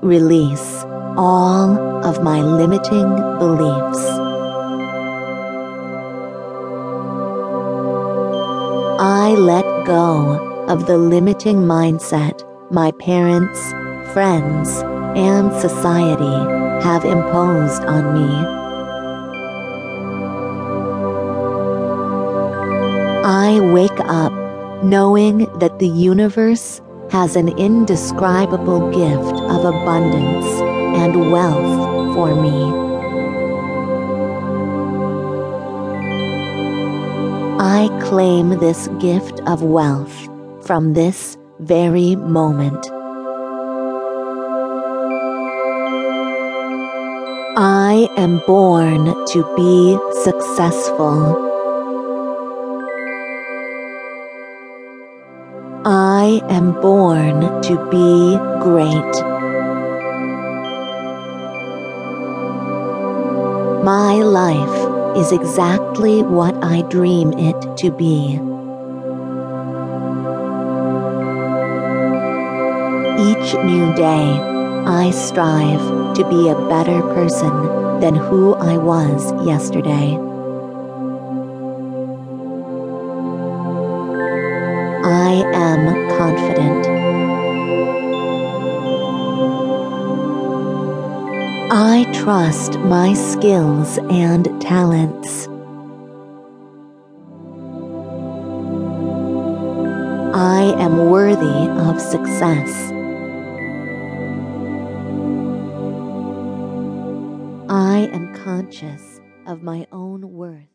release all of my limiting beliefs. I let go of the limiting mindset my parents, friends, and society have imposed on me. I wake up knowing that the universe has an indescribable gift of abundance and wealth for me. I claim this gift of wealth from this very moment. I am born to be successful. I am born to be great. My life is exactly what I dream it to be. Each new day, I strive to be a better person than who I was yesterday. I trust my skills and talents. I am worthy of success. I am conscious of my own worth.